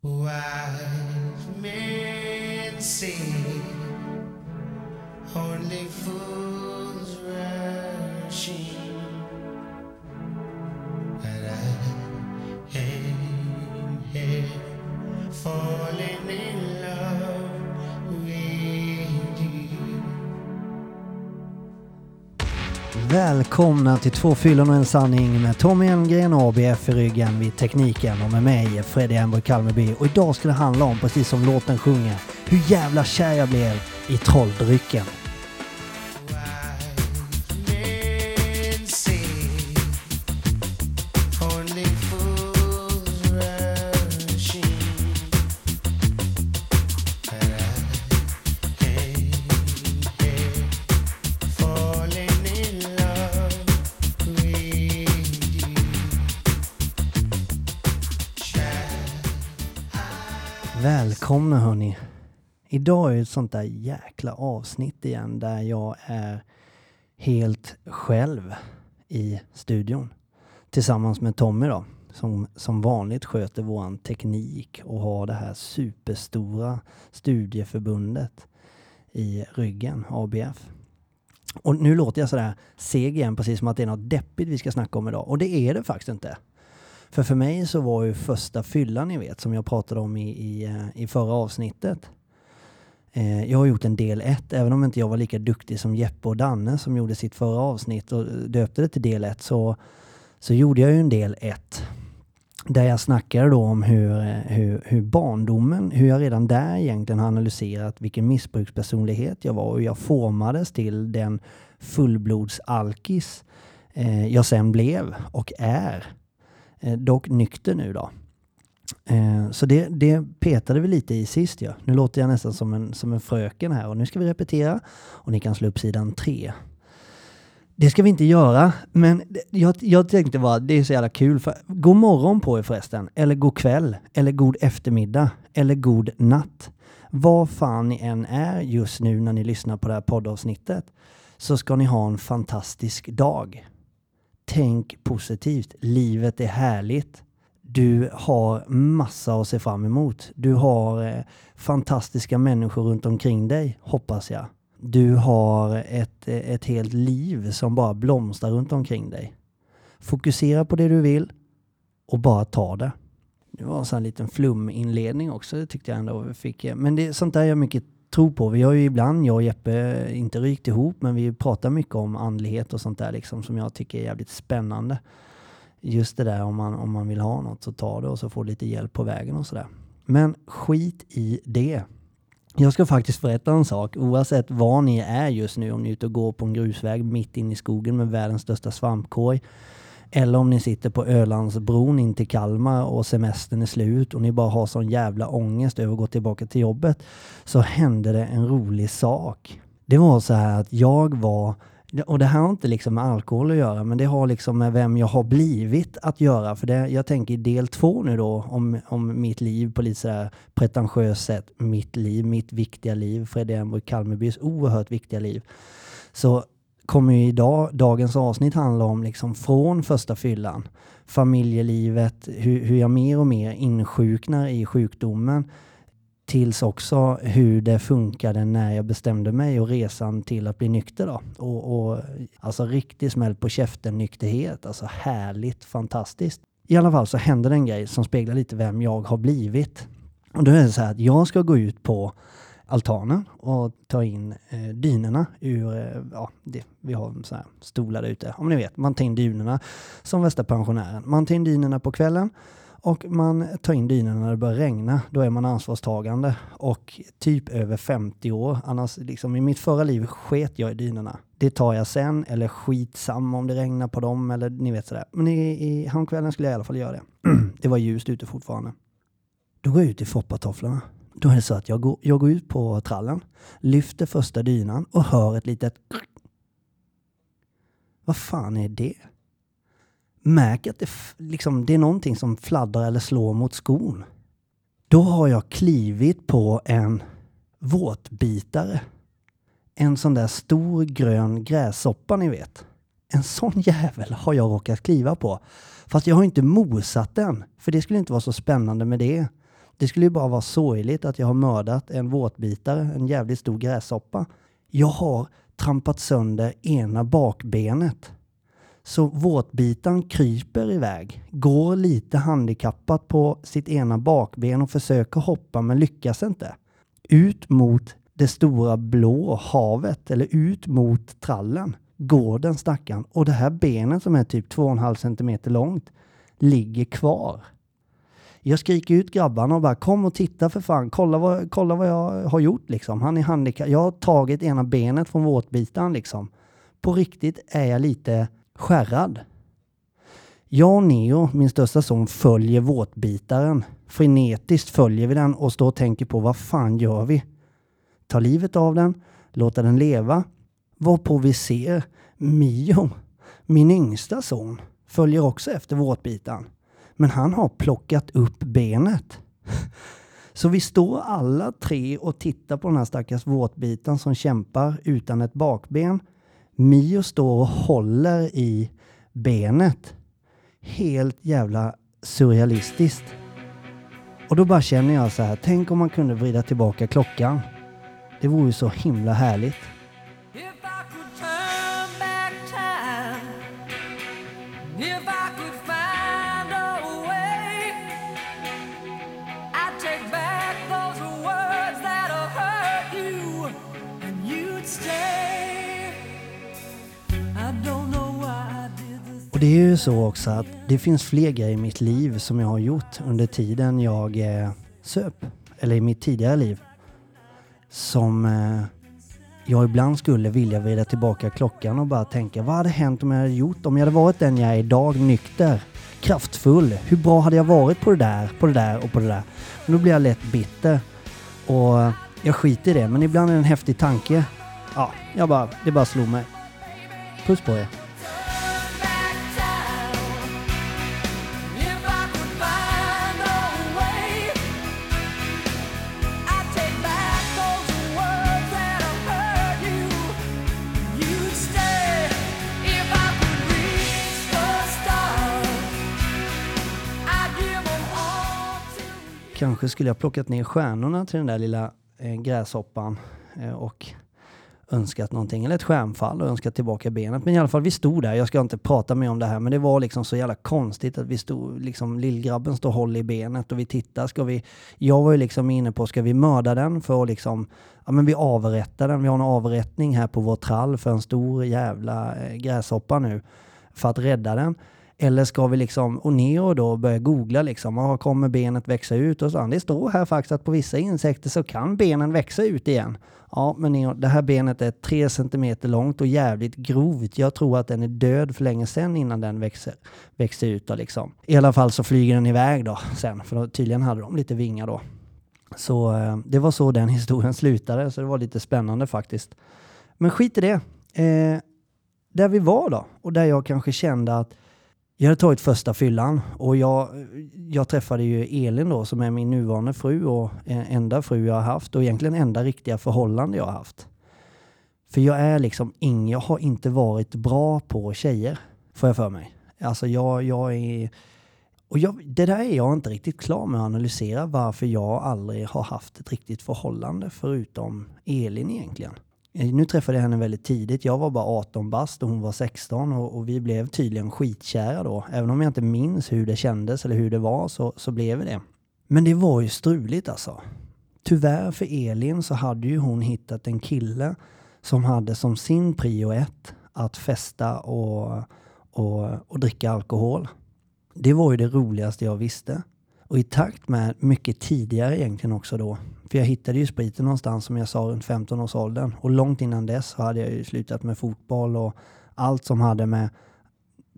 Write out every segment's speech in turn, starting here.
Wise men say only fools rush Välkomna till Två fyllon och en sanning med Tommy Elmgren och ABF i ryggen vid tekniken och med mig Freddy Emborg Kalmeby. Och idag ska det handla om, precis som låten sjunger, hur jävla kär jag blev i trolldrycken. Idag är ett sånt där jäkla avsnitt igen där jag är helt själv i studion. Tillsammans med Tommy då, som som vanligt sköter våran teknik och har det här superstora studieförbundet i ryggen, ABF. Och nu låter jag sådär seg igen, precis som att det är något deppigt vi ska snacka om idag. Och det är det faktiskt inte. För för mig så var ju första fyllan, ni vet, som jag pratade om i, i, eh, i förra avsnittet. Eh, jag har gjort en del 1, även om inte jag var lika duktig som Jeppe och Danne som gjorde sitt förra avsnitt och eh, döpte det till del 1. så, så gjorde jag ju en del 1 Där jag snackade då om hur, eh, hur, hur barndomen, hur jag redan där egentligen har analyserat vilken missbrukspersonlighet jag var och hur jag formades till den fullblodsalkis eh, jag sen blev och är. Eh, dock nykter nu då. Eh, så det, det petade vi lite i sist ja. Nu låter jag nästan som en, som en fröken här och nu ska vi repetera och ni kan slå upp sidan 3. Det ska vi inte göra, men jag, jag tänkte bara, det är så jävla kul för god morgon på er förresten, eller god kväll, eller god eftermiddag, eller god natt. Vad fan ni än är just nu när ni lyssnar på det här poddavsnittet så ska ni ha en fantastisk dag. Tänk positivt. Livet är härligt. Du har massa att se fram emot. Du har eh, fantastiska människor runt omkring dig, hoppas jag. Du har ett, eh, ett helt liv som bara blomstrar runt omkring dig. Fokusera på det du vill och bara ta det. Det var en sån liten fluminledning också, det tyckte jag ändå vi fick. Eh, men det är sånt där jag mycket tror på. Vi har ju ibland, jag och Jeppe, eh, inte rykt ihop, men vi pratar mycket om andlighet och sånt där liksom som jag tycker är jävligt spännande. Just det där om man, om man vill ha något så ta det och så får lite hjälp på vägen och sådär. Men skit i det. Jag ska faktiskt berätta en sak, oavsett var ni är just nu, om ni är ute och går på en grusväg mitt inne i skogen med världens största svampkorg, eller om ni sitter på Ölandsbron in till Kalmar och semestern är slut och ni bara har sån jävla ångest över att gå tillbaka till jobbet, så hände det en rolig sak. Det var så här att jag var, och det här har inte liksom med alkohol att göra, men det har liksom med vem jag har blivit att göra. För det, jag tänker i del två nu då om, om mitt liv på lite sådär pretentiöst sätt. Mitt liv, mitt viktiga liv, Fredrik Emborg Kalmerbys oerhört viktiga liv. Så kommer ju idag, dagens avsnitt handla om liksom från första fyllan, familjelivet, hur, hur jag mer och mer insjuknar i sjukdomen, tills också hur det funkade när jag bestämde mig och resan till att bli nykter då. Och, och alltså riktig smäll på käften nykterhet, alltså härligt, fantastiskt. I alla fall så händer det en grej som speglar lite vem jag har blivit. Och då är det så här att jag ska gå ut på altanen och ta in eh, dynorna ur, eh, ja, det, vi har så här stolar där ute. Om ni vet, man tar in dynorna som värsta pensionären. Man tar in dynorna på kvällen och man tar in dynorna när det börjar regna. Då är man ansvarstagande och typ över 50 år. Annars, liksom, i mitt förra liv sket jag i dynorna. Det tar jag sen, eller skitsamma om det regnar på dem, eller ni vet sådär. Men i, i häromkvällen skulle jag i alla fall göra det. det var ljust ute fortfarande. Då går jag ut i foppatofflorna. Då är det så att jag går, jag går ut på trallen, lyfter första dynan och hör ett litet Vad fan är det? Märker att det, liksom, det är någonting som fladdrar eller slår mot skon. Då har jag klivit på en våtbitare. En sån där stor grön grässoppa ni vet. En sån jävel har jag råkat kliva på. Fast jag har inte mosat den, för det skulle inte vara så spännande med det. Det skulle ju bara vara sorgligt att jag har mördat en våtbitare, en jävligt stor gräshoppa. Jag har trampat sönder ena bakbenet. Så våtbitaren kryper iväg, går lite handikappat på sitt ena bakben och försöker hoppa men lyckas inte. Ut mot det stora blå havet, eller ut mot trallen, går den stackaren. Och det här benet som är typ 2,5 centimeter långt ligger kvar. Jag skriker ut grabbarna och bara kom och titta för fan, kolla vad, kolla vad jag har gjort liksom. Han är handikappad. Jag har tagit ena benet från våtbitaren liksom. På riktigt är jag lite skärrad. Jag och Neo, min största son, följer våtbitaren. Frenetiskt följer vi den och står och tänker på vad fan gör vi? Ta livet av den, låta den leva. Varpå vi ser Mio, min yngsta son, följer också efter våtbitaren. Men han har plockat upp benet. Så vi står alla tre och tittar på den här stackars våtbiten som kämpar utan ett bakben. Mio står och håller i benet. Helt jävla surrealistiskt. Och då bara känner jag så här, tänk om man kunde vrida tillbaka klockan. Det vore ju så himla härligt. Och det är ju så också att det finns fler grejer i mitt liv som jag har gjort under tiden jag eh, söp. Eller i mitt tidigare liv. Som eh, jag ibland skulle vilja vrida tillbaka klockan och bara tänka vad hade hänt om jag hade gjort, om jag hade varit den jag är idag, nykter, kraftfull. Hur bra hade jag varit på det där, på det där och på det där? Men då blir jag lätt bitter. Och jag skiter i det, men ibland är det en häftig tanke. Ja, jag bara, det bara slog mig. Puss på er. Kanske skulle jag plockat ner stjärnorna till den där lilla eh, gräshoppan eh, och önskat någonting, eller ett stjärnfall och önskat tillbaka benet. Men i alla fall, vi stod där. Jag ska inte prata mer om det här, men det var liksom så jävla konstigt att vi stod, liksom lillgrabben står och i benet och vi tittar. Ska vi, jag var ju liksom inne på, ska vi mörda den för att liksom, ja men vi avrättar den. Vi har en avrättning här på vår trall för en stor jävla eh, gräshoppa nu för att rädda den. Eller ska vi liksom, och Neo då börja googla liksom, vad kommer benet växa ut? Och så, det står här faktiskt att på vissa insekter så kan benen växa ut igen. Ja, men Neo, det här benet är tre centimeter långt och jävligt grovt. Jag tror att den är död för länge sedan innan den växer, växer ut då liksom. I alla fall så flyger den iväg då sen, för då, tydligen hade de lite vingar då. Så eh, det var så den historien slutade, så det var lite spännande faktiskt. Men skit i det. Eh, där vi var då, och där jag kanske kände att jag hade tagit första fyllan och jag, jag träffade ju Elin då som är min nuvarande fru och enda fru jag har haft och egentligen enda riktiga förhållande jag har haft. För jag är liksom ingen, jag har inte varit bra på tjejer, får jag för mig. Alltså jag, jag är... Och jag, det där är jag inte riktigt klar med att analysera varför jag aldrig har haft ett riktigt förhållande förutom Elin egentligen. Eh, nu träffade jag henne väldigt tidigt. Jag var bara 18 bast och hon var 16 och, och vi blev tydligen skitkära då. Även om jag inte minns hur det kändes eller hur det var så, så blev vi det. Men det var ju struligt alltså. Tyvärr för Elin så hade ju hon hittat en kille som hade som sin prio ett att festa och, och, och dricka alkohol. Det var ju det roligaste jag visste. Och i takt med mycket tidigare egentligen också då. För jag hittade ju spriten någonstans som jag sa runt 15-årsåldern. Och långt innan dess så hade jag ju slutat med fotboll och allt som hade med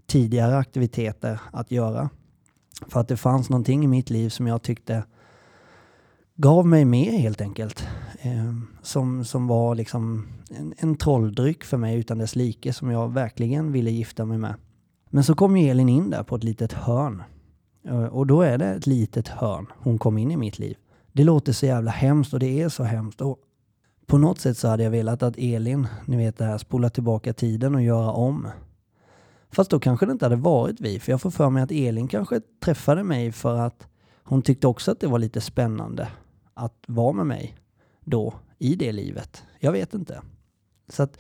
tidigare aktiviteter att göra. För att det fanns någonting i mitt liv som jag tyckte gav mig mer helt enkelt. Eh, som, som var liksom en, en trolldryck för mig utan dess like som jag verkligen ville gifta mig med. Men så kom ju Elin in där på ett litet hörn. Eh, och då är det ett litet hörn hon kom in i mitt liv. Det låter så jävla hemskt och det är så hemskt. Och på något sätt så hade jag velat att Elin, ni vet det här, spola tillbaka tiden och göra om. Fast då kanske det inte hade varit vi, för jag får för mig att Elin kanske träffade mig för att hon tyckte också att det var lite spännande att vara med mig då i det livet. Jag vet inte. Så att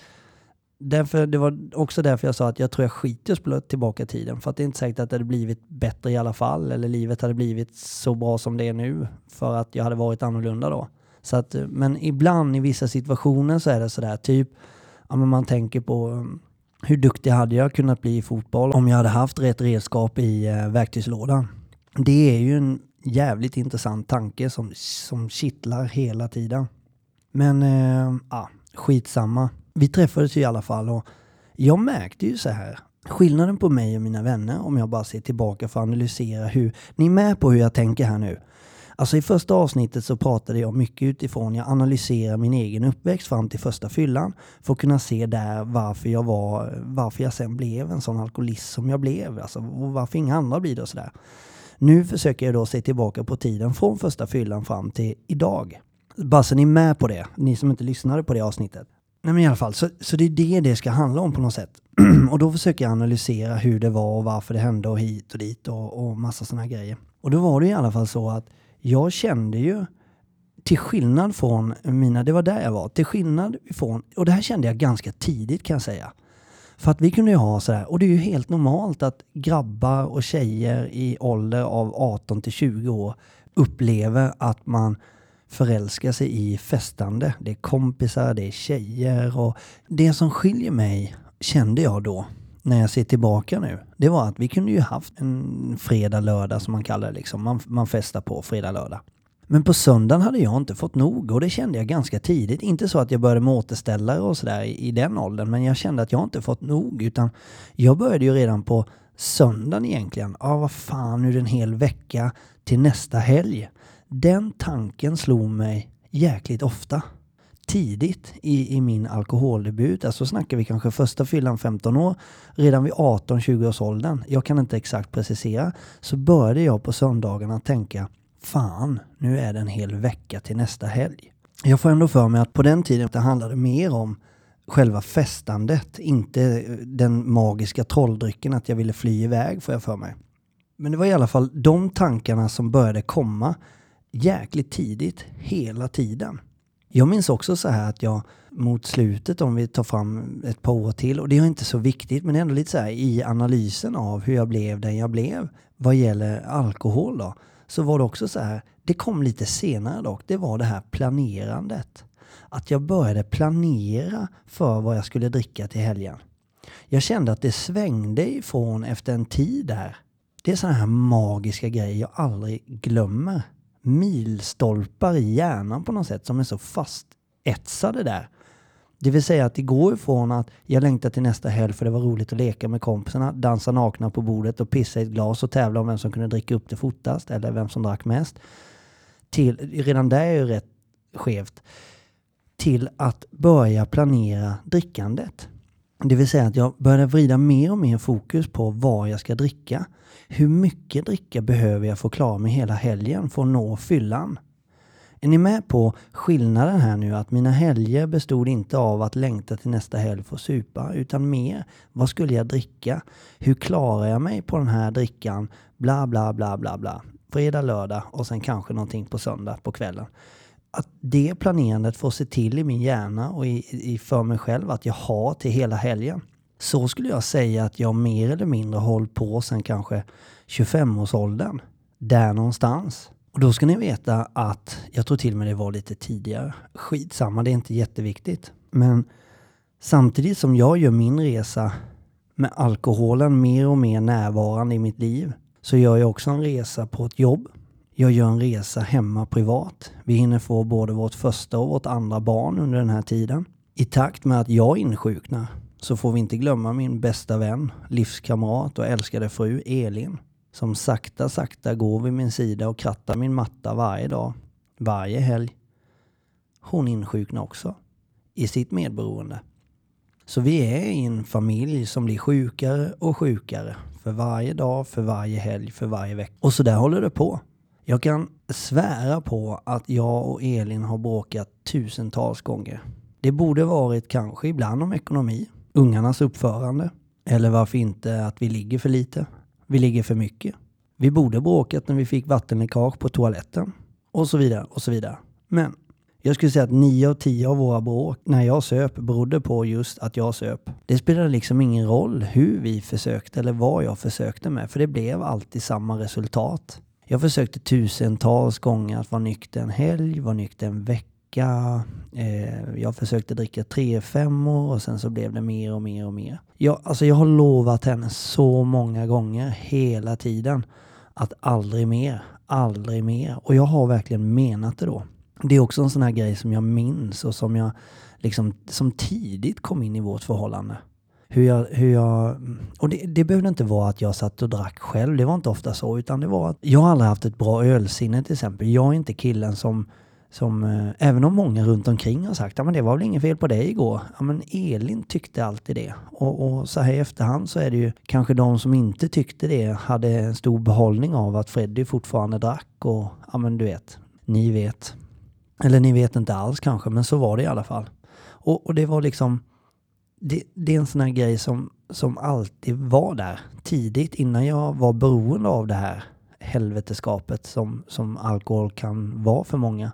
därför, det var också därför jag sa att jag tror jag skiter i att spela tillbaka tiden. För att det är inte säkert att det hade blivit bättre i alla fall. Eller livet hade blivit så bra som det är nu. För att jag hade varit annorlunda då. Så att, men ibland i vissa situationer så är det sådär typ, ja men man tänker på mm, hur duktig hade jag kunnat bli i fotboll om jag hade haft rätt redskap i eh, verktygslådan. Det är ju en jävligt intressant tanke som, som kittlar hela tiden. Men eh, ja, skitsamma. Vi träffades ju i alla fall och jag märkte ju så här. Skillnaden på mig och mina vänner, om jag bara ser tillbaka för att analysera hur... Ni är med på hur jag tänker här nu? Alltså i första avsnittet så pratade jag mycket utifrån, jag analyserar min egen uppväxt fram till första fyllan för att kunna se där varför jag var, varför jag sen blev en sån alkoholist som jag blev. Alltså varför inga andra blir det och sådär. Nu försöker jag då se tillbaka på tiden från första fyllan fram till idag. Bara så ni är med på det, ni som inte lyssnade på det avsnittet. Nej men i alla fall, så, så det är det det ska handla om på något sätt. och då försöker jag analysera hur det var och varför det hände och hit och dit och, och massa sådana grejer. Och då var det i alla fall så att jag kände ju, till skillnad från mina, det var där jag var, till skillnad från, och det här kände jag ganska tidigt kan jag säga. För att vi kunde ju ha sådär, och det är ju helt normalt att grabbar och tjejer i ålder av 18 till 20 år upplever att man förälska sig i festande. Det är kompisar, det är tjejer och det som skiljer mig, kände jag då, när jag ser tillbaka nu, det var att vi kunde ju haft en fredag, lördag som man kallar det liksom. Man, man festar på fredag, lördag. Men på söndagen hade jag inte fått nog och det kände jag ganska tidigt. Inte så att jag började med återställare och sådär i, i den åldern, men jag kände att jag inte fått nog utan jag började ju redan på söndagen egentligen. Ja, vad fan, nu är det en hel vecka till nästa helg. Den tanken slog mig jäkligt ofta. Tidigt i, i min alkoholdebut, alltså snackar vi kanske första fyllan 15 år, redan vid 18-20 års åldern, jag kan inte exakt precisera, så började jag på söndagarna tänka fan, nu är det en hel vecka till nästa helg. Jag får ändå för mig att på den tiden det handlade mer om själva festandet, inte den magiska trolldrycken att jag ville fly iväg får jag för mig. Men det var i alla fall de tankarna som började komma jäkligt tidigt, hela tiden. Jag minns också så här att jag mot slutet, om vi tar fram ett par år till, och det är inte så viktigt, men ändå lite så här i analysen av hur jag blev den jag blev vad gäller alkohol då, så var det också så här, det kom lite senare dock, det var det här planerandet. Att jag började planera för vad jag skulle dricka till helgen. Jag kände att det svängde ifrån efter en tid där. Det är sådana här magiska grejer jag aldrig glömmer. Milstolpar i hjärnan på något sätt som är så fastetsade där. Det vill säga att det går ifrån att jag längtar till nästa helg för det var roligt att leka med kompisarna, dansa nakna på bordet och pissa i ett glas och tävla om vem som kunde dricka upp det fortast eller vem som drack mest. Till, redan där är ju rätt skevt. Till att börja planera drickandet. Det vill säga att jag började vrida mer och mer fokus på vad jag ska dricka. Hur mycket dricka behöver jag få klara mig hela helgen för att nå fyllan? Är ni med på skillnaden här nu? Att mina helger bestod inte av att längta till nästa helg för att supa, utan mer vad skulle jag dricka? Hur klarar jag mig på den här drickan? Bla, bla, bla, bla, bla. Fredag, lördag och sen kanske någonting på söndag på kvällen. Att det planerandet får se till i min hjärna och i, i för mig själv att jag har till hela helgen. Så skulle jag säga att jag mer eller mindre hållit på sen kanske 25-årsåldern. Där någonstans. Och då ska ni veta att jag tror till och med det var lite tidigare. Skitsamma, det är inte jätteviktigt. Men samtidigt som jag gör min resa med alkoholen mer och mer närvarande i mitt liv så gör jag också en resa på ett jobb. Jag gör en resa hemma privat. Vi hinner få både vårt första och vårt andra barn under den här tiden. I takt med att jag insjuknar så får vi inte glömma min bästa vän, livskamrat och älskade fru Elin som sakta, sakta går vid min sida och krattar min matta varje dag, varje helg. Hon insjuknar också i sitt medberoende. Så vi är i en familj som blir sjukare och sjukare för varje dag, för varje helg, för varje vecka. Och så där håller det på. Jag kan svära på att jag och Elin har bråkat tusentals gånger. Det borde varit kanske ibland om ekonomi, ungarnas uppförande, eller varför inte att vi ligger för lite, vi ligger för mycket. Vi borde bråkat när vi fick vattenläckage på toaletten. Och så vidare och så vidare. Men jag skulle säga att nio av tio av våra bråk när jag söp berodde på just att jag söp. Det spelade liksom ingen roll hur vi försökte eller vad jag försökte med, för det blev alltid samma resultat. Jag försökte tusentals gånger att vara nykter en helg, vara nykter en vecka. Eh, jag försökte dricka tre femmor och sen så blev det mer och mer och mer. Jag, alltså jag har lovat henne så många gånger hela tiden att aldrig mer, aldrig mer. Och jag har verkligen menat det då. Det är också en sån här grej som jag minns och som jag liksom som tidigt kom in i vårt förhållande. Hur jag, hur jag, och det, det behövde inte vara att jag satt och drack själv, det var inte ofta så, utan det var att jag har aldrig haft ett bra ölsinne till exempel. Jag är inte killen som, som eh, även om många runt omkring har sagt att det var väl inget fel på dig igår. Ja, men Elin tyckte alltid det. Och, och så här i efterhand så är det ju kanske de som inte tyckte det hade en stor behållning av att Freddy fortfarande drack och ja men du vet, ni vet. Eller ni vet inte alls kanske, men så var det i alla fall. Och, och det var liksom, det, det är en sån här grej som, som alltid var där tidigt innan jag var beroende av det här helveteskapet som, som alkohol kan vara för många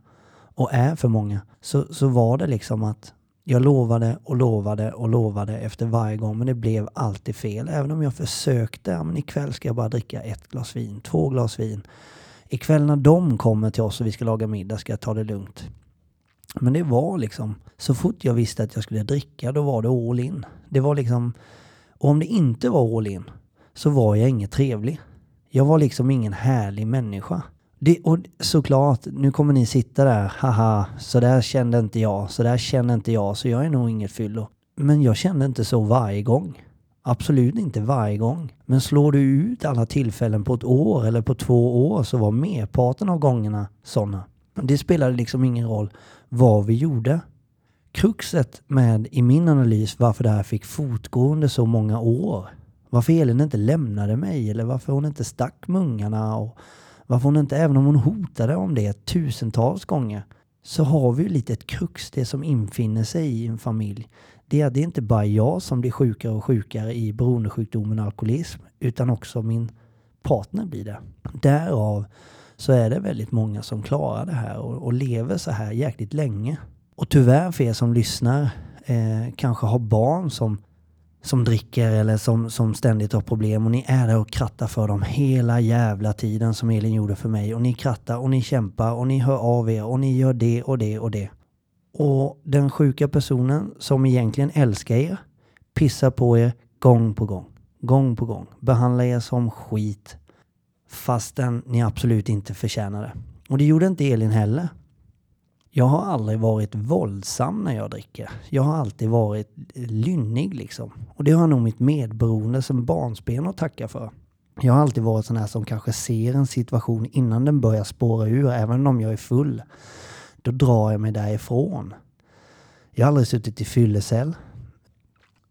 och är för många. Så, så var det liksom att jag lovade och lovade och lovade efter varje gång men det blev alltid fel. Även om jag försökte, ja, men ikväll ska jag bara dricka ett glas vin, två glas vin. Ikväll när de kommer till oss och vi ska laga middag ska jag ta det lugnt. Men det var liksom, så fort jag visste att jag skulle dricka då var det all in. Det var liksom, och om det inte var all in så var jag inget trevlig. Jag var liksom ingen härlig människa. Det, och såklart, nu kommer ni sitta där, haha, så där kände inte jag, så där känner inte jag, så jag är nog inget fyllo. Men jag kände inte så varje gång. Absolut inte varje gång. Men slår du ut alla tillfällen på ett år eller på två år så var merparten av gångerna sådana. Det spelade liksom ingen roll vad vi gjorde. Kruxet med i min analys varför det här fick fortgå under så många år. Varför Elin inte lämnade mig eller varför hon inte stack mungarna och varför hon inte, även om hon hotade om det tusentals gånger, så har vi ju lite ett krux, det som infinner sig i en familj. Det är att det är inte bara jag som blir sjukare och sjukare i beroendesjukdomen alkoholism, utan också min partner blir det. Därav så är det väldigt många som klarar det här och, och lever så här jäkligt länge. Och tyvärr för er som lyssnar eh, kanske har barn som, som dricker eller som, som ständigt har problem och ni är där och krattar för dem hela jävla tiden som Elin gjorde för mig. Och ni krattar och ni kämpar och ni hör av er och ni gör det och det och det. Och den sjuka personen som egentligen älskar er pissar på er gång på gång. Gång på gång. Behandlar er som skit fastän ni absolut inte förtjänar det. Och det gjorde inte Elin heller. Jag har aldrig varit våldsam när jag dricker. Jag har alltid varit lynnig liksom. Och det har nog mitt medberoende som barnsben att tacka för. Jag har alltid varit sån här som kanske ser en situation innan den börjar spåra ur, även om jag är full. Då drar jag mig därifrån. Jag har aldrig suttit i fyllecell.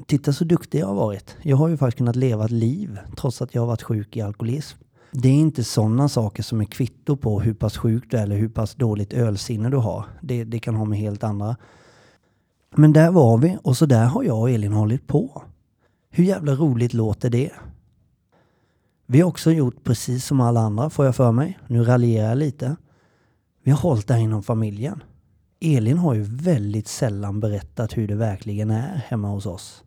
Titta så duktig jag har varit. Jag har ju faktiskt kunnat leva ett liv trots att jag har varit sjuk i alkoholism. Det är inte sådana saker som är kvitto på hur pass sjuk du är eller hur pass dåligt ölsinne du har. Det, det kan ha med helt andra. Men där var vi och så där har jag och Elin hållit på. Hur jävla roligt låter det? Vi har också gjort precis som alla andra får jag för mig. Nu raljerar jag lite. Vi har hållit det här inom familjen. Elin har ju väldigt sällan berättat hur det verkligen är hemma hos oss.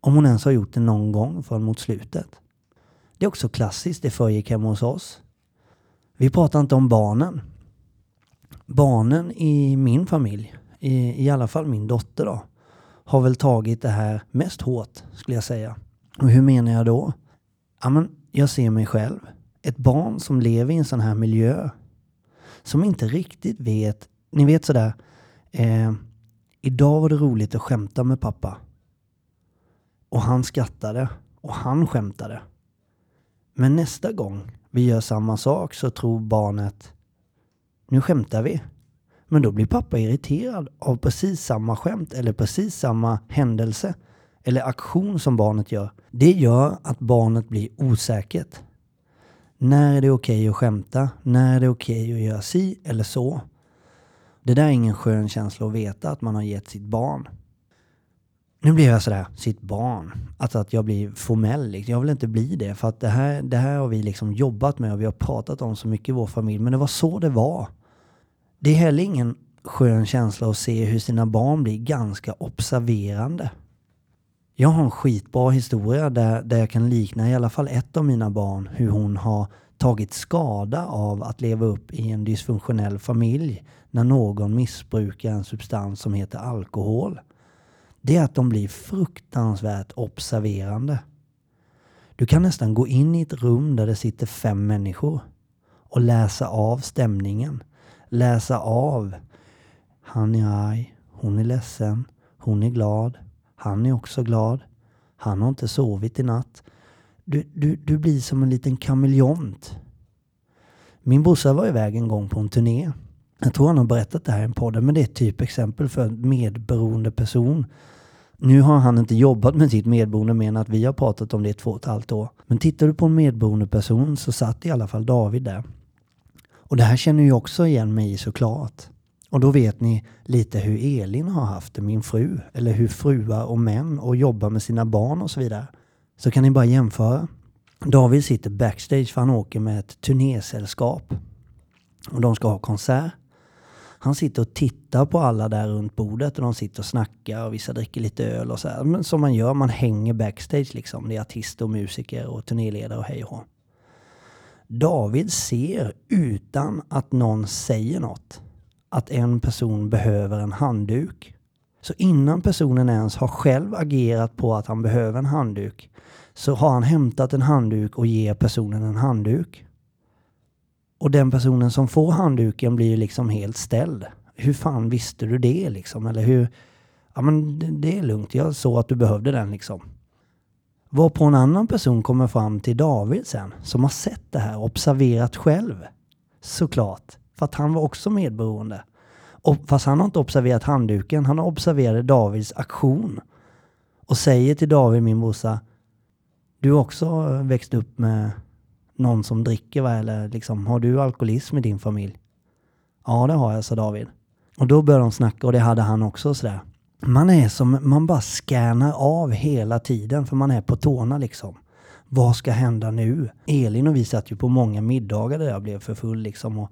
Om hon ens har gjort det någon gång förrän mot slutet. Det är också klassiskt, det förgick hemma hos oss. Vi pratar inte om barnen. Barnen i min familj, i, i alla fall min dotter då, har väl tagit det här mest hårt skulle jag säga. Och hur menar jag då? Ja, men jag ser mig själv. Ett barn som lever i en sån här miljö. Som inte riktigt vet, ni vet sådär, eh, idag var det roligt att skämta med pappa. Och han skrattade och han skämtade. Men nästa gång vi gör samma sak så tror barnet nu skämtar vi. Men då blir pappa irriterad av precis samma skämt eller precis samma händelse eller aktion som barnet gör. Det gör att barnet blir osäkert. När är det okej att skämta? När är det okej att göra si eller så? Det där är ingen skön känsla att veta att man har gett sitt barn. Nu blir jag sådär, sitt barn. Alltså att jag blir formell. Liksom. Jag vill inte bli det. För att det här, det här har vi liksom jobbat med och vi har pratat om så mycket i vår familj. Men det var så det var. Det är heller ingen skön känsla att se hur sina barn blir ganska observerande. Jag har en skitbra historia där, där jag kan likna i alla fall ett av mina barn hur hon har tagit skada av att leva upp i en dysfunktionell familj när någon missbrukar en substans som heter alkohol. Det är att de blir fruktansvärt observerande. Du kan nästan gå in i ett rum där det sitter fem människor och läsa av stämningen. Läsa av. Han är arg, hon är ledsen, hon är glad, han är också glad. Han har inte sovit i natt. Du, du, du blir som en liten kameleont. Min brorsa var iväg en gång på en turné. Jag tror han har berättat det här i en podd, men det är ett typexempel för en medberoende person. Nu har han inte jobbat med sitt medberoende mer än att vi har pratat om det i två och ett halvt år. Men tittar du på en medberoende person så satt i alla fall David där. Och det här känner jag också igen mig i såklart. Och då vet ni lite hur Elin har haft det, min fru. Eller hur fruar och män och jobbar med sina barn och så vidare. Så kan ni bara jämföra. David sitter backstage för han åker med ett turnésällskap. Och de ska ha konsert. Han sitter och tittar på alla där runt bordet och de sitter och snackar och vissa dricker lite öl och så här. Men som man gör, man hänger backstage liksom. Det är artister och musiker och turnéledare och hej och hå. David ser utan att någon säger något att en person behöver en handduk. Så innan personen ens har själv agerat på att han behöver en handduk så har han hämtat en handduk och ger personen en handduk. Och den personen som får handduken blir liksom helt ställd. Hur fan visste du det liksom? Eller hur? Ja men det- är lugnt, jag såg att du behövde den liksom. Varpå en annan person kommer fram till David sen, som har sett det här och observerat själv. Såklart, för att han var också medberoende. Och fast han har inte observerat handduken, han har observerat Davids aktion. Och säger till David, min brorsa, du har också växt upp med någon som dricker va? Eller liksom, har du alkoholism i din familj? Ja, det har jag, sa David. Och då började de snacka och det hade han också sådär. Man är som, man bara scannar av hela tiden för man är på tårna liksom. Vad ska hända nu? Elin och vi satt ju på många middagar där jag blev för full liksom och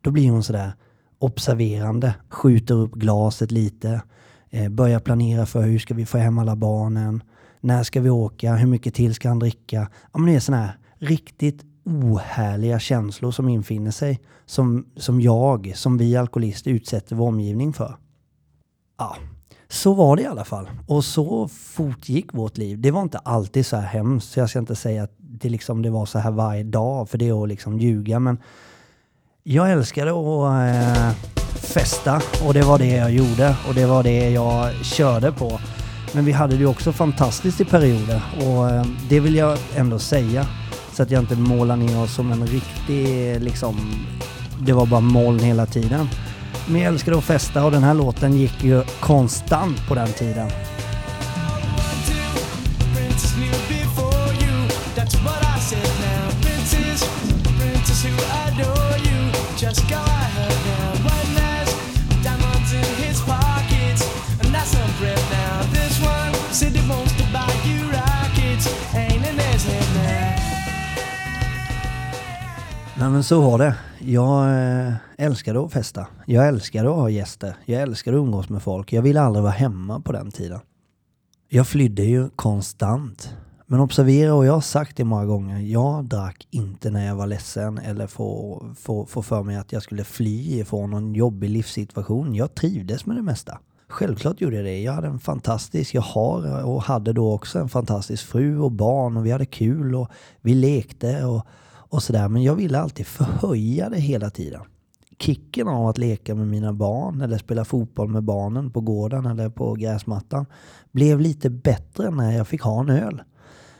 då blir hon sådär observerande, skjuter upp glaset lite, eh, börjar planera för hur ska vi få hem alla barnen, när ska vi åka, hur mycket till ska han dricka? Ja men det är sådär här riktigt ohärliga känslor som infinner sig som, som jag, som vi alkoholister utsätter vår omgivning för. Ja, så var det i alla fall. Och så fortgick vårt liv. Det var inte alltid så här hemskt. Så jag ska inte säga att det, liksom, det var så här varje dag, för det är att liksom ljuga. Men jag älskade att eh, festa och det var det jag gjorde och det var det jag körde på. Men vi hade det också fantastiskt i perioder och eh, det vill jag ändå säga. Så att jag inte målar ner oss som en riktig, liksom, det var bara moln hela tiden. Men jag älskade att festa och den här låten gick ju konstant på den tiden. Så var det. Jag eh, älskade att festa. Jag älskade att ha gäster. Jag älskade att umgås med folk. Jag ville aldrig vara hemma på den tiden. Jag flydde ju konstant. Men observera, och jag har sagt det många gånger, jag drack inte när jag var ledsen eller få, få, få för mig att jag skulle fly ifrån någon jobbig livssituation. Jag trivdes med det mesta. Självklart gjorde jag det. Jag hade en fantastisk, jag har och hade då också en fantastisk fru och barn och vi hade kul och vi lekte och, och sådär. Men jag ville alltid förhöja det hela tiden. Kicken av att leka med mina barn eller spela fotboll med barnen på gården eller på gräsmattan blev lite bättre när jag fick ha en öl.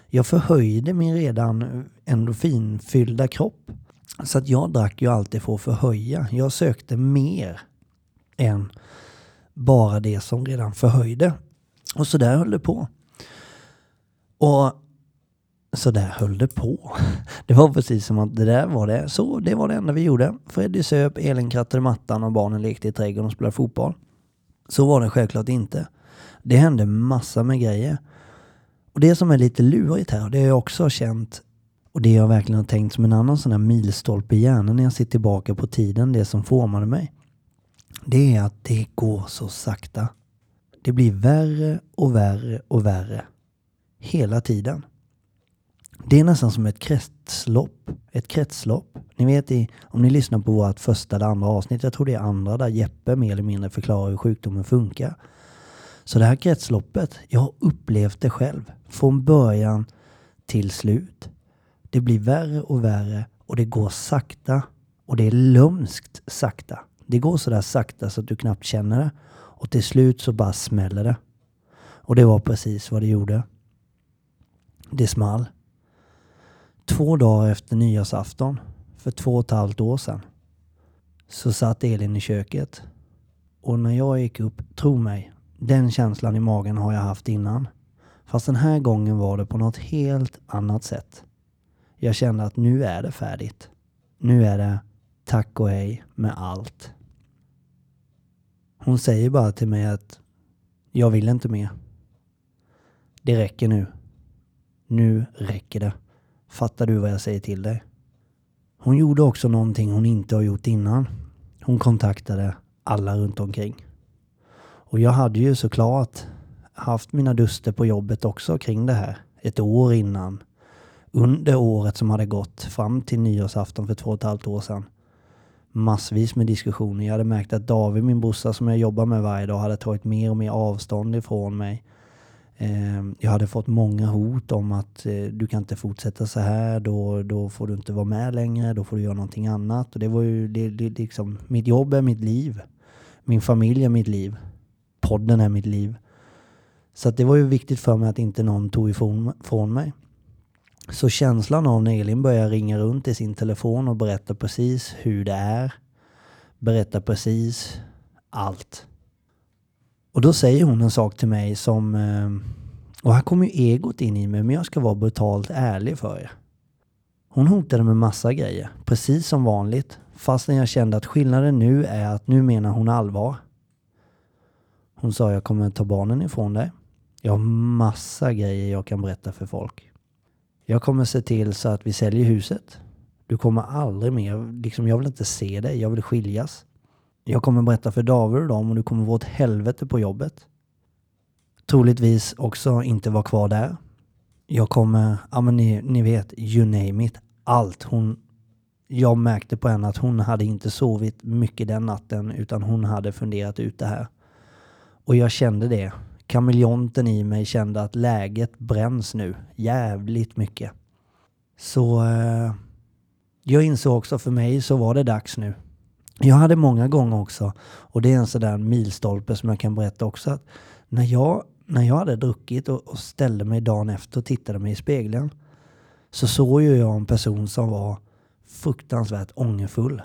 Jag förhöjde min redan endorfinfyllda kropp. Så att jag drack ju alltid för att förhöja. Jag sökte mer än bara det som redan förhöjde. Och så där höll det på. Och så där höll det på. Det var precis som att det där var det. Så det var det enda vi gjorde. Freddy söp, Elin krattade mattan och barnen lekte i trädgården och spelade fotboll. Så var det självklart inte. Det hände massa med grejer. Och det som är lite lurigt här, och det har jag också känt och det jag verkligen har tänkt som en annan sån här milstolpe i hjärnan när jag ser tillbaka på tiden, det som formade mig. Det är att det går så sakta. Det blir värre och värre och värre. Hela tiden. Det är nästan som ett kretslopp. Ett kretslopp. Ni vet i, om ni lyssnar på vårt första eller andra avsnitt, jag tror det är andra, där Jeppe mer eller mindre förklarar hur sjukdomen funkar. Så det här kretsloppet, jag har upplevt det själv. Från början till slut. Det blir värre och värre och det går sakta. Och det är lömskt sakta. Det går sådär sakta så att du knappt känner det. Och till slut så bara smäller det. Och det var precis vad det gjorde. Det small. Två dagar efter nyårsafton, för två och ett halvt år sedan, så satt Elin i köket. Och när jag gick upp, tro mig, den känslan i magen har jag haft innan. Fast den här gången var det på något helt annat sätt. Jag kände att nu är det färdigt. Nu är det tack och hej med allt. Hon säger bara till mig att jag vill inte mer. Det räcker nu. Nu räcker det. Fattar du vad jag säger till dig? Hon gjorde också någonting hon inte har gjort innan. Hon kontaktade alla runt omkring. Och jag hade ju såklart haft mina duster på jobbet också kring det här. Ett år innan. Under året som hade gått fram till nyårsafton för två och ett halvt år sedan. Massvis med diskussioner. Jag hade märkt att David, min brorsa som jag jobbar med varje dag, hade tagit mer och mer avstånd ifrån mig. Ehm, jag hade fått många hot om att eh, du kan inte fortsätta så här, då, då får du inte vara med längre, då får du göra någonting annat. Och det var ju det, det, liksom, mitt jobb är mitt liv. Min familj är mitt liv. Podden är mitt liv. Så att det var ju viktigt för mig att inte någon tog ifrån från mig. Så känslan av när Elin börjar ringa runt i sin telefon och berätta precis hur det är. Berätta precis allt. Och då säger hon en sak till mig som... Ehm, och här kommer ju egot in i mig, men jag ska vara brutalt ärlig för er. Hon hotade med massa grejer, precis som vanligt. Fastän jag kände att skillnaden nu är att nu menar hon allvar. Hon sa jag kommer ta barnen ifrån dig. Jag har massa grejer jag kan berätta för folk. Jag kommer se till så att vi säljer huset. Du kommer aldrig mer, liksom jag vill inte se dig, jag vill skiljas. Jag kommer berätta för David och dem och du kommer vara ett helvete på jobbet. Troligtvis också inte vara kvar där. Jag kommer, ja men ni, ni vet, you name it. Allt. Hon, jag märkte på henne att hon hade inte sovit mycket den natten utan hon hade funderat ut det här. Och jag kände det. Kameleonten i mig kände att läget bränns nu. Jävligt mycket. Så eh, jag insåg också för mig så var det dags nu. Jag hade många gånger också, och det är en sådär milstolpe som jag kan berätta också, att när jag, när jag hade druckit och, och ställde mig dagen efter och tittade mig i spegeln så såg ju jag en person som var fruktansvärt ångerfull.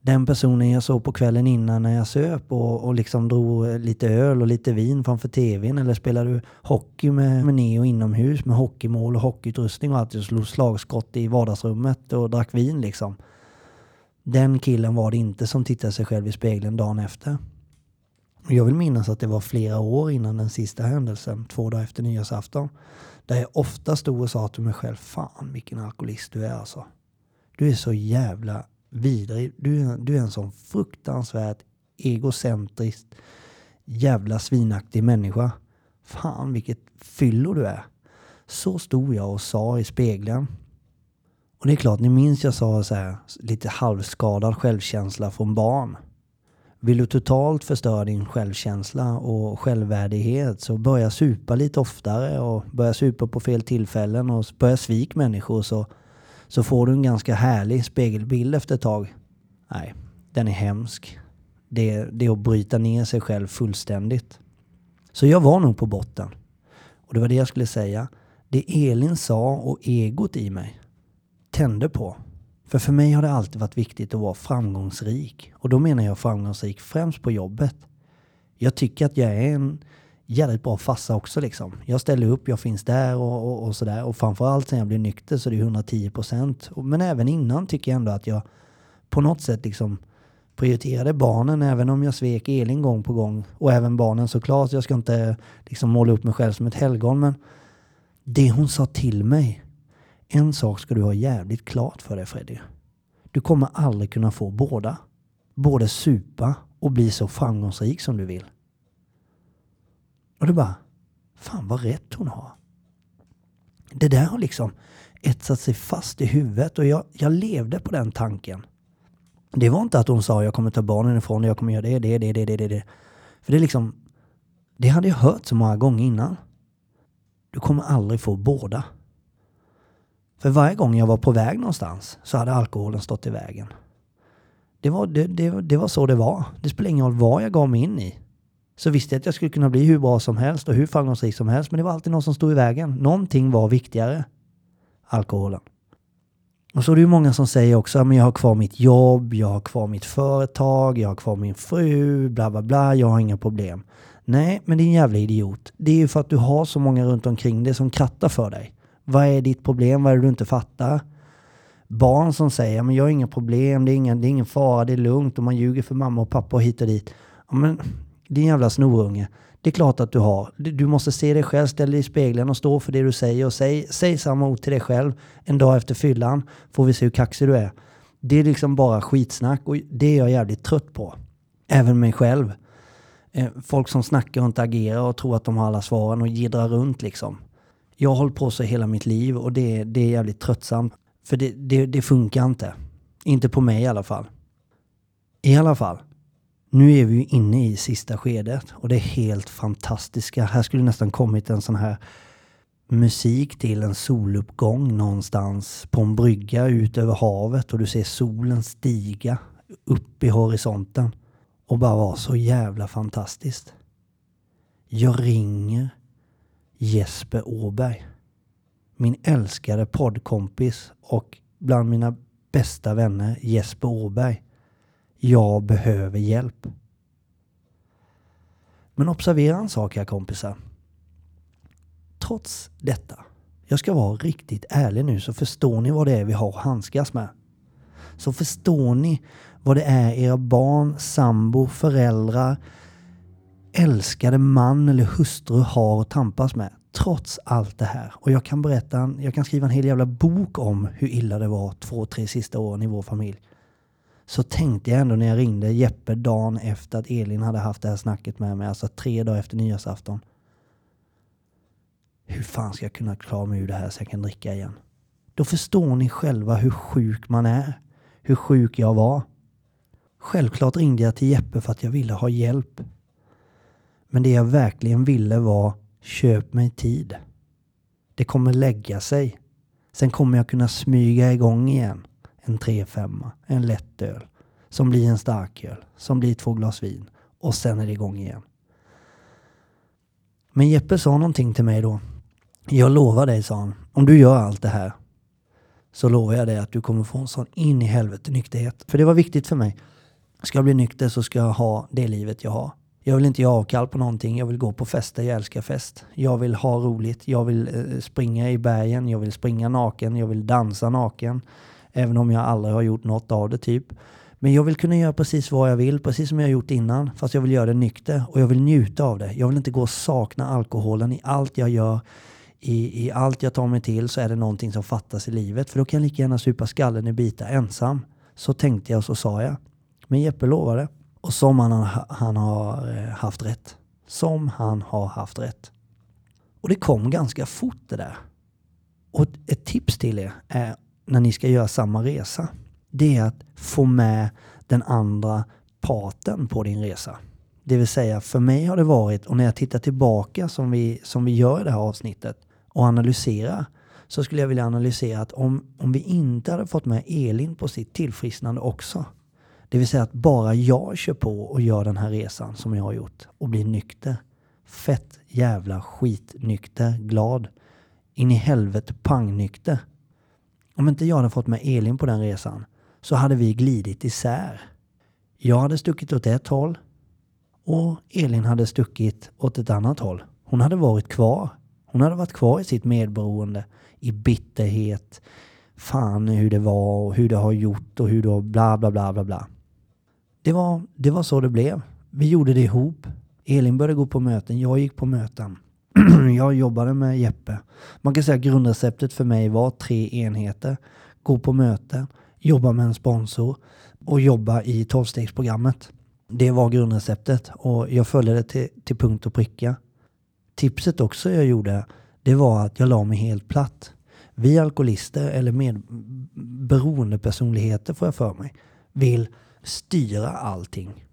Den personen jag såg på kvällen innan när jag söp och, och liksom drog lite öl och lite vin framför tvn eller spelade hockey med, med Neo inomhus med hockeymål och hockeyutrustning och allt. Jag slog slagskott i vardagsrummet och drack vin liksom. Den killen var det inte som tittade sig själv i spegeln dagen efter. Jag vill minnas att det var flera år innan den sista händelsen, två dagar efter nyårsafton, där jag ofta stod och sa till mig själv, fan vilken alkoholist du är alltså. Du är så jävla vidrig. Du, är- du är en sån fruktansvärt egocentrisk, jävla svinaktig människa. Fan vilket fyllo du är. Så stod jag och sa i spegeln. Och det är klart, ni minns jag sa så här, lite halvskadad självkänsla från barn. Vill du totalt förstöra din självkänsla och självvärdighet så börja supa lite oftare och börja supa på fel tillfällen och börja svik människor så, så får du en ganska härlig spegelbild efter ett tag. Nej, den är hemsk. Det, det är att bryta ner sig själv fullständigt. Så jag var nog på botten. Och det var det jag skulle säga. Det Elin sa och egot i mig tände på. För för mig har det alltid varit viktigt att vara framgångsrik. Och då menar jag framgångsrik främst på jobbet. Jag tycker att jag är en jävligt bra farsa också liksom. Jag ställer upp, jag finns där och, och, och sådär. Och framförallt sen jag blev nykter så är det 110 procent. Men även innan tycker jag ändå att jag på något sätt liksom prioriterade barnen även om jag svek Elin gång på gång. Och även barnen såklart. Jag ska inte liksom måla upp mig själv som ett helgon men det hon sa till mig. En sak ska du ha jävligt klart för dig Freddy. Du kommer aldrig kunna få båda. Både supa och bli så framgångsrik som du vill. Och du bara, fan vad rätt hon har. Det där har liksom etsat sig fast i huvudet och jag, jag levde på den tanken. Det var inte att hon sa jag kommer ta barnen ifrån dig, jag kommer göra det, det, det, det, det, det. För det är liksom, det hade jag hört så många gånger innan. Du kommer aldrig få båda. För varje gång jag var på väg någonstans så hade alkoholen stått i vägen. Det var, det, det, det var så det var. Det spelar ingen roll vad jag gav mig in i. Så visste jag att jag skulle kunna bli hur bra som helst och hur framgångsrik som helst. Men det var alltid någon som stod i vägen. Någonting var viktigare. Alkoholen. Och så är det ju många som säger också att jag har kvar mitt jobb, jag har kvar mitt företag, jag har kvar min fru, bla bla bla, jag har inga problem. Nej, men din jävla idiot. Det är ju för att du har så många runt omkring dig som krattar för dig. Vad är ditt problem? Vad är det du inte fattar? Barn som säger men jag har inga problem, det är ingen, det är ingen fara, det är lugnt och man ljuger för mamma och pappa och hit och dit. Ja, men din jävla snorunge. Det är klart att du har. Du, måste se dig själv, ställa dig i spegeln och stå för det du säger och säg, säg samma ord till dig själv en dag efter fyllan. Får vi se hur kaxig du är. Det är liksom bara skitsnack och det är jag jävligt trött på. Även mig själv. Eh, folk som snackar och inte agerar och tror att de har alla svaren och gidrar runt liksom. Jag har hållit på så hela mitt liv och det, det är jävligt tröttsamt. För det, det, det funkar inte. Inte på mig i alla fall. I alla fall. Nu är vi ju inne i sista skedet och det är helt fantastiska. Här skulle nästan kommit en sån här musik till en soluppgång någonstans på en brygga ut över havet och du ser solen stiga upp i horisonten och bara vara så jävla fantastiskt. Jag ringer Jesper Åberg. Min älskade poddkompis och bland mina bästa vänner Jesper Åberg. Jag behöver hjälp. Men observera en sak här kompisar. Trots detta, jag ska vara riktigt ärlig nu så förstår ni vad det är vi har att handskas med. Så förstår ni vad det är era barn, sambo, föräldrar, älskade man eller hustru har att tampas med. Trots allt det här. Och jag kan berätta, jag kan skriva en hel jävla bok om hur illa det var två, tre sista åren i vår familj. Så tänkte jag ändå när jag ringde Jeppe dagen efter att Elin hade haft det här snacket med mig, alltså tre dagar efter nyårsafton. Hur fan ska jag kunna klara mig ur det här så jag kan dricka igen? Då förstår ni själva hur sjuk man är. Hur sjuk jag var. Självklart ringde jag till Jeppe för att jag ville ha hjälp. Men det jag verkligen ville var köp mig tid. Det kommer lägga sig. Sen kommer jag kunna smyga igång igen. En 3-5, en lätt öl. Som blir en starköl. Som blir två glas vin. Och sen är det igång igen. Men Jeppe sa någonting till mig då. Jag lovar dig, sa han. Om du gör allt det här så lovar jag dig att du kommer få en sån in i helvete nykterhet. För det var viktigt för mig. Ska jag bli nykter så ska jag ha det livet jag har. Jag vill inte göra avkall på någonting. Jag vill gå på fester. Jag älskar fest. Jag vill ha roligt. Jag vill eh, springa i bergen. Jag vill springa naken. Jag vill dansa naken. Även om jag aldrig har gjort något av det typ. Men jag vill kunna göra precis vad jag vill, precis som jag har gjort innan. Fast jag vill göra det nykter och jag vill njuta av det. Jag vill inte gå och sakna alkoholen i allt jag gör. I, I allt jag tar mig till så är det någonting som fattas i livet. För då kan jag lika gärna supa skallen i bitar ensam. Så tänkte jag och så sa jag. Men Jeppe lovade. Och som han, har- han har eh, haft rätt. Som han har haft rätt. Och det kom ganska fort det där. Och ett- ett tips till er är när ni ska göra samma resa. Det är att få med den andra parten på din resa. Det vill säga för mig har det varit, och när jag tittar tillbaka som vi, som vi gör i det här avsnittet och analyserar så skulle jag vilja analysera att om, om vi inte hade fått med Elin på sitt tillfrisknande också. Det vill säga att bara jag kör på och gör den här resan som jag har gjort och blir nykter. Fett jävla skitnykter, glad. In i helvete pangnykter. Om inte jag hade fått med Elin på den resan så hade vi glidit isär. Jag hade stuckit åt ett håll och Elin hade stuckit åt ett annat håll. Hon hade varit kvar. Hon hade varit kvar i sitt medberoende, i bitterhet, fan hur det var och hur det har gjort och hur det har bla bla bla bla bla det var, det var så det blev. Vi gjorde det ihop. Elin började gå på möten, jag gick på möten. jag jobbade med Jeppe. Man kan säga att grundreceptet för mig var tre enheter. Gå på möten, jobba med en sponsor och jobba i tolvstegsprogrammet. Det var grundreceptet och jag följde det till, till punkt och pricka. Tipset också jag gjorde, det var att jag la mig helt platt. Vi alkoholister, eller med beroendepersonligheter får jag för mig, vill styra allting.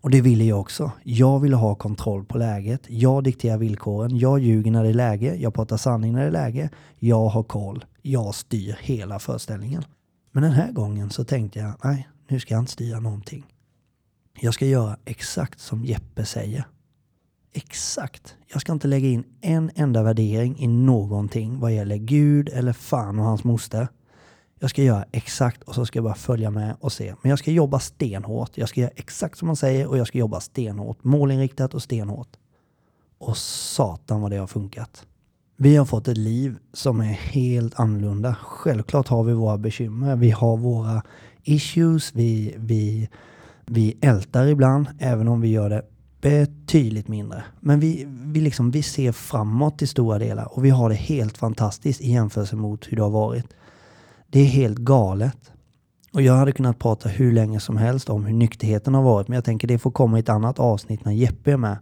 Och det ville jag också. Jag ville ha kontroll på läget. Jag dikterar villkoren. Jag ljuger när det är läge. Jag pratar sanning när det är läge. Jag har koll. Jag styr hela föreställningen. Men den här gången så tänkte jag, nej, nu ska jag inte styra någonting. Jag ska göra exakt som Jeppe säger. Exakt. Jag ska inte lägga in en enda värdering i någonting vad gäller Gud eller fan och hans moster. Jag ska göra exakt och så ska jag bara följa med och se. Men jag ska jobba stenhårt. Jag ska göra exakt som man säger och jag ska jobba stenhårt. Målinriktat och stenhårt. Och satan vad det har funkat. Vi har fått ett liv som är helt annorlunda. Självklart har vi våra bekymmer. Vi har våra issues. Vi, vi, vi ältar ibland, även om vi gör det betydligt mindre. Men vi, vi, liksom, vi ser framåt i stora delar och vi har det helt fantastiskt i jämförelse mot hur det har varit. Det är helt galet. Och jag hade kunnat prata hur länge som helst om hur nykterheten har varit, men jag tänker det får komma i ett annat avsnitt när Jeppe är med.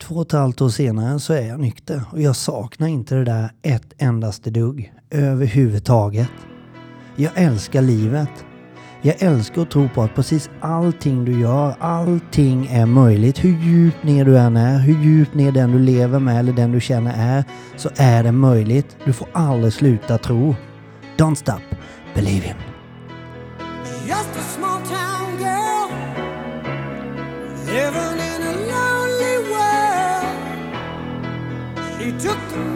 Två och ett halvt år senare så är jag nykter och jag saknar inte det där ett endaste dugg överhuvudtaget. Jag älskar livet. Jag älskar att tro på att precis allting du gör, allting är möjligt. Hur djupt ner du än är, hur djupt ner den du lever med eller den du känner är, så är det möjligt. Du får aldrig sluta tro. Don't stop, believe him. Just a small town girl living in a lonely world. She took the